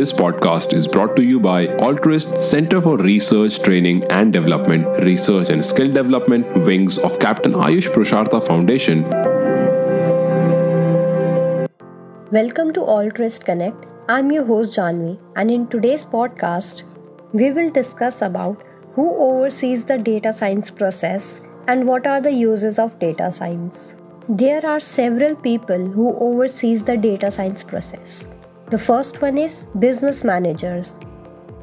This podcast is brought to you by Altruist Center for Research, Training and Development, Research and Skill Development, wings of Captain Ayush Prashartha Foundation. Welcome to Altruist Connect. I'm your host Janvi, and in today's podcast, we will discuss about who oversees the data science process and what are the uses of data science. There are several people who oversees the data science process. The first one is business managers.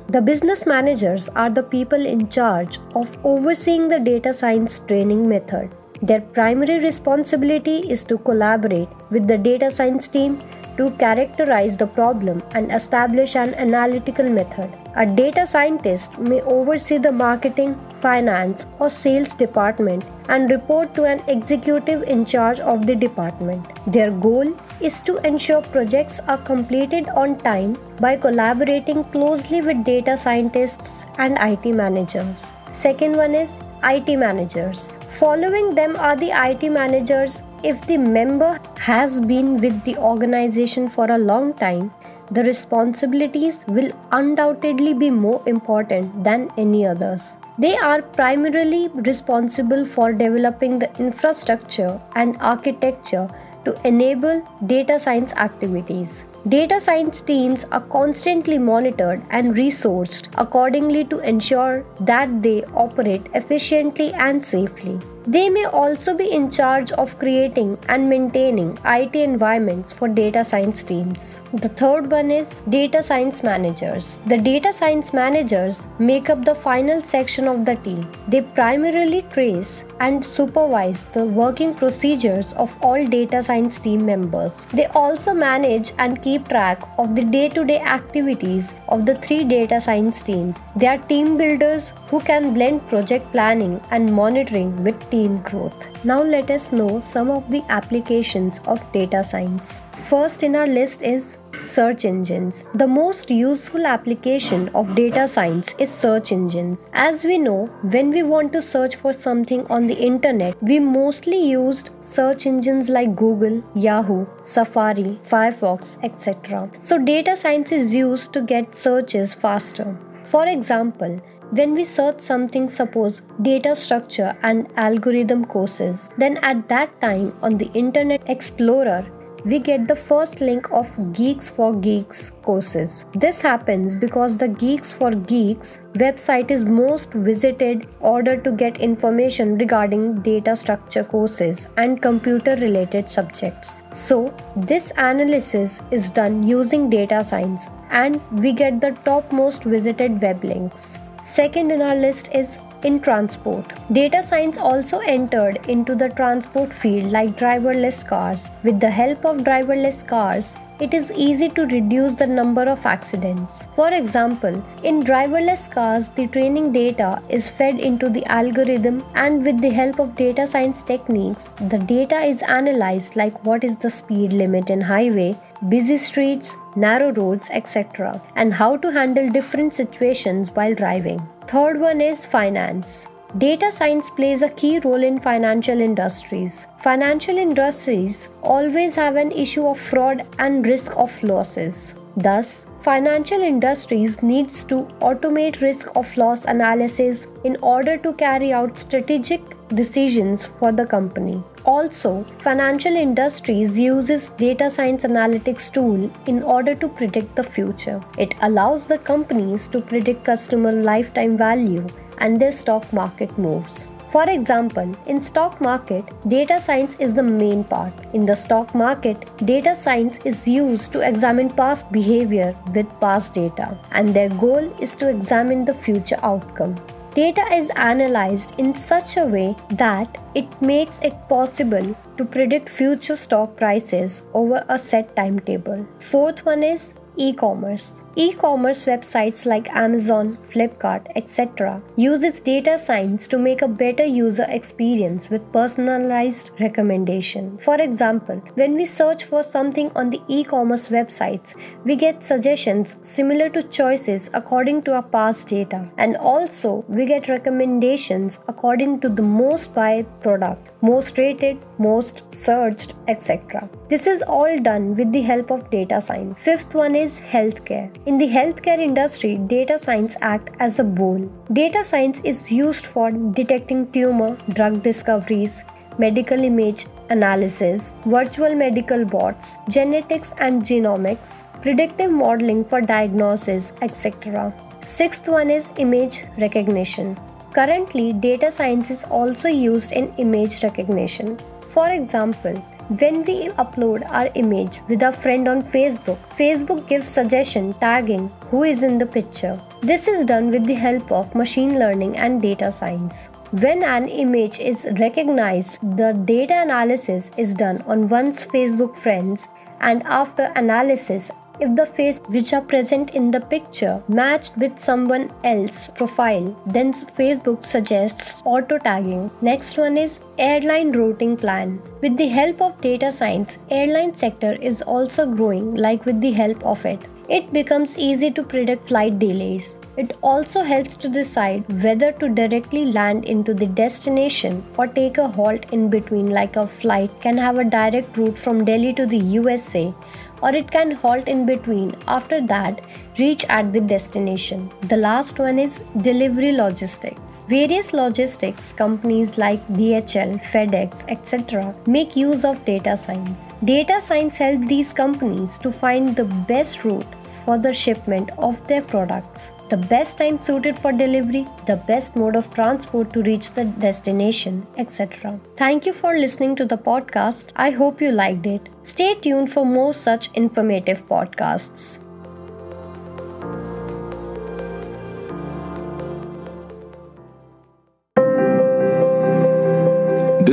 The business managers are the people in charge of overseeing the data science training method. Their primary responsibility is to collaborate with the data science team to characterize the problem and establish an analytical method. A data scientist may oversee the marketing, finance, or sales department and report to an executive in charge of the department. Their goal is to ensure projects are completed on time by collaborating closely with data scientists and IT managers. Second one is IT managers. Following them are the IT managers. If the member has been with the organization for a long time, the responsibilities will undoubtedly be more important than any others. They are primarily responsible for developing the infrastructure and architecture to enable data science activities. Data science teams are constantly monitored and resourced accordingly to ensure that they operate efficiently and safely. They may also be in charge of creating and maintaining IT environments for data science teams. The third one is data science managers. The data science managers make up the final section of the team. They primarily trace and supervise the working procedures of all data science team members. They also manage and keep track of the day to day activities of the three data science teams. They are team builders who can blend project planning and monitoring with team growth. Now let us know some of the applications of data science. First in our list is search engines. The most useful application of data science is search engines. As we know, when we want to search for something on the internet, we mostly used search engines like Google, Yahoo, Safari, Firefox, etc. So data science is used to get searches faster. For example, when we search something, suppose data structure and algorithm courses, then at that time on the Internet Explorer, we get the first link of Geeks for Geeks courses. This happens because the Geeks for Geeks website is most visited order to get information regarding data structure courses and computer related subjects. So, this analysis is done using data science and we get the top most visited web links. Second in our list is in transport. Data science also entered into the transport field like driverless cars. With the help of driverless cars, it is easy to reduce the number of accidents. For example, in driverless cars, the training data is fed into the algorithm, and with the help of data science techniques, the data is analyzed like what is the speed limit in highway, busy streets, narrow roads, etc., and how to handle different situations while driving. Third one is finance. Data science plays a key role in financial industries. Financial industries always have an issue of fraud and risk of losses. Thus, financial industries needs to automate risk of loss analysis in order to carry out strategic decisions for the company. Also, financial industries uses data science analytics tool in order to predict the future. It allows the companies to predict customer lifetime value and their stock market moves. For example, in stock market, data science is the main part. In the stock market, data science is used to examine past behavior with past data, and their goal is to examine the future outcome. Data is analyzed in such a way that it makes it possible to predict future stock prices over a set timetable. Fourth one is e-commerce. E-commerce websites like Amazon, Flipkart, etc. use its data science to make a better user experience with personalized recommendation. For example, when we search for something on the e-commerce websites, we get suggestions similar to choices according to our past data and also we get recommendations according to the most buy product most rated, most searched, etc. This is all done with the help of data science. Fifth one is healthcare. In the healthcare industry, data science act as a bowl. Data science is used for detecting tumor, drug discoveries, medical image analysis, virtual medical bots, genetics and genomics, predictive modeling for diagnosis, etc. Sixth one is image recognition. Currently, data science is also used in image recognition. For example, when we upload our image with a friend on Facebook, Facebook gives suggestion tagging who is in the picture. This is done with the help of machine learning and data science. When an image is recognized, the data analysis is done on one's Facebook friends and after analysis if the face which are present in the picture matched with someone else profile then facebook suggests auto tagging next one is airline routing plan. With the help of data science airline sector is also growing like with the help of it. It becomes easy to predict flight delays. It also helps to decide whether to directly land into the destination or take a halt in between, like a flight can have a direct route from Delhi to the USA or it can halt in between. After that, reach at the destination. The last one is delivery logistics. Various logistics companies like DHL, FedEx, etc. make use of data science. Data science helps these companies to find the best route for the shipment of their products the best time suited for delivery, the best mode of transport to reach the destination, etc. Thank you for listening to the podcast. I hope you liked it. Stay tuned for more such informative podcasts.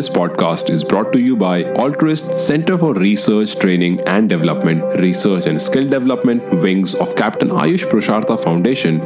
This podcast is brought to you by Altruist Center for Research, Training and Development, Research and Skill Development, Wings of Captain Ayush Prushartha Foundation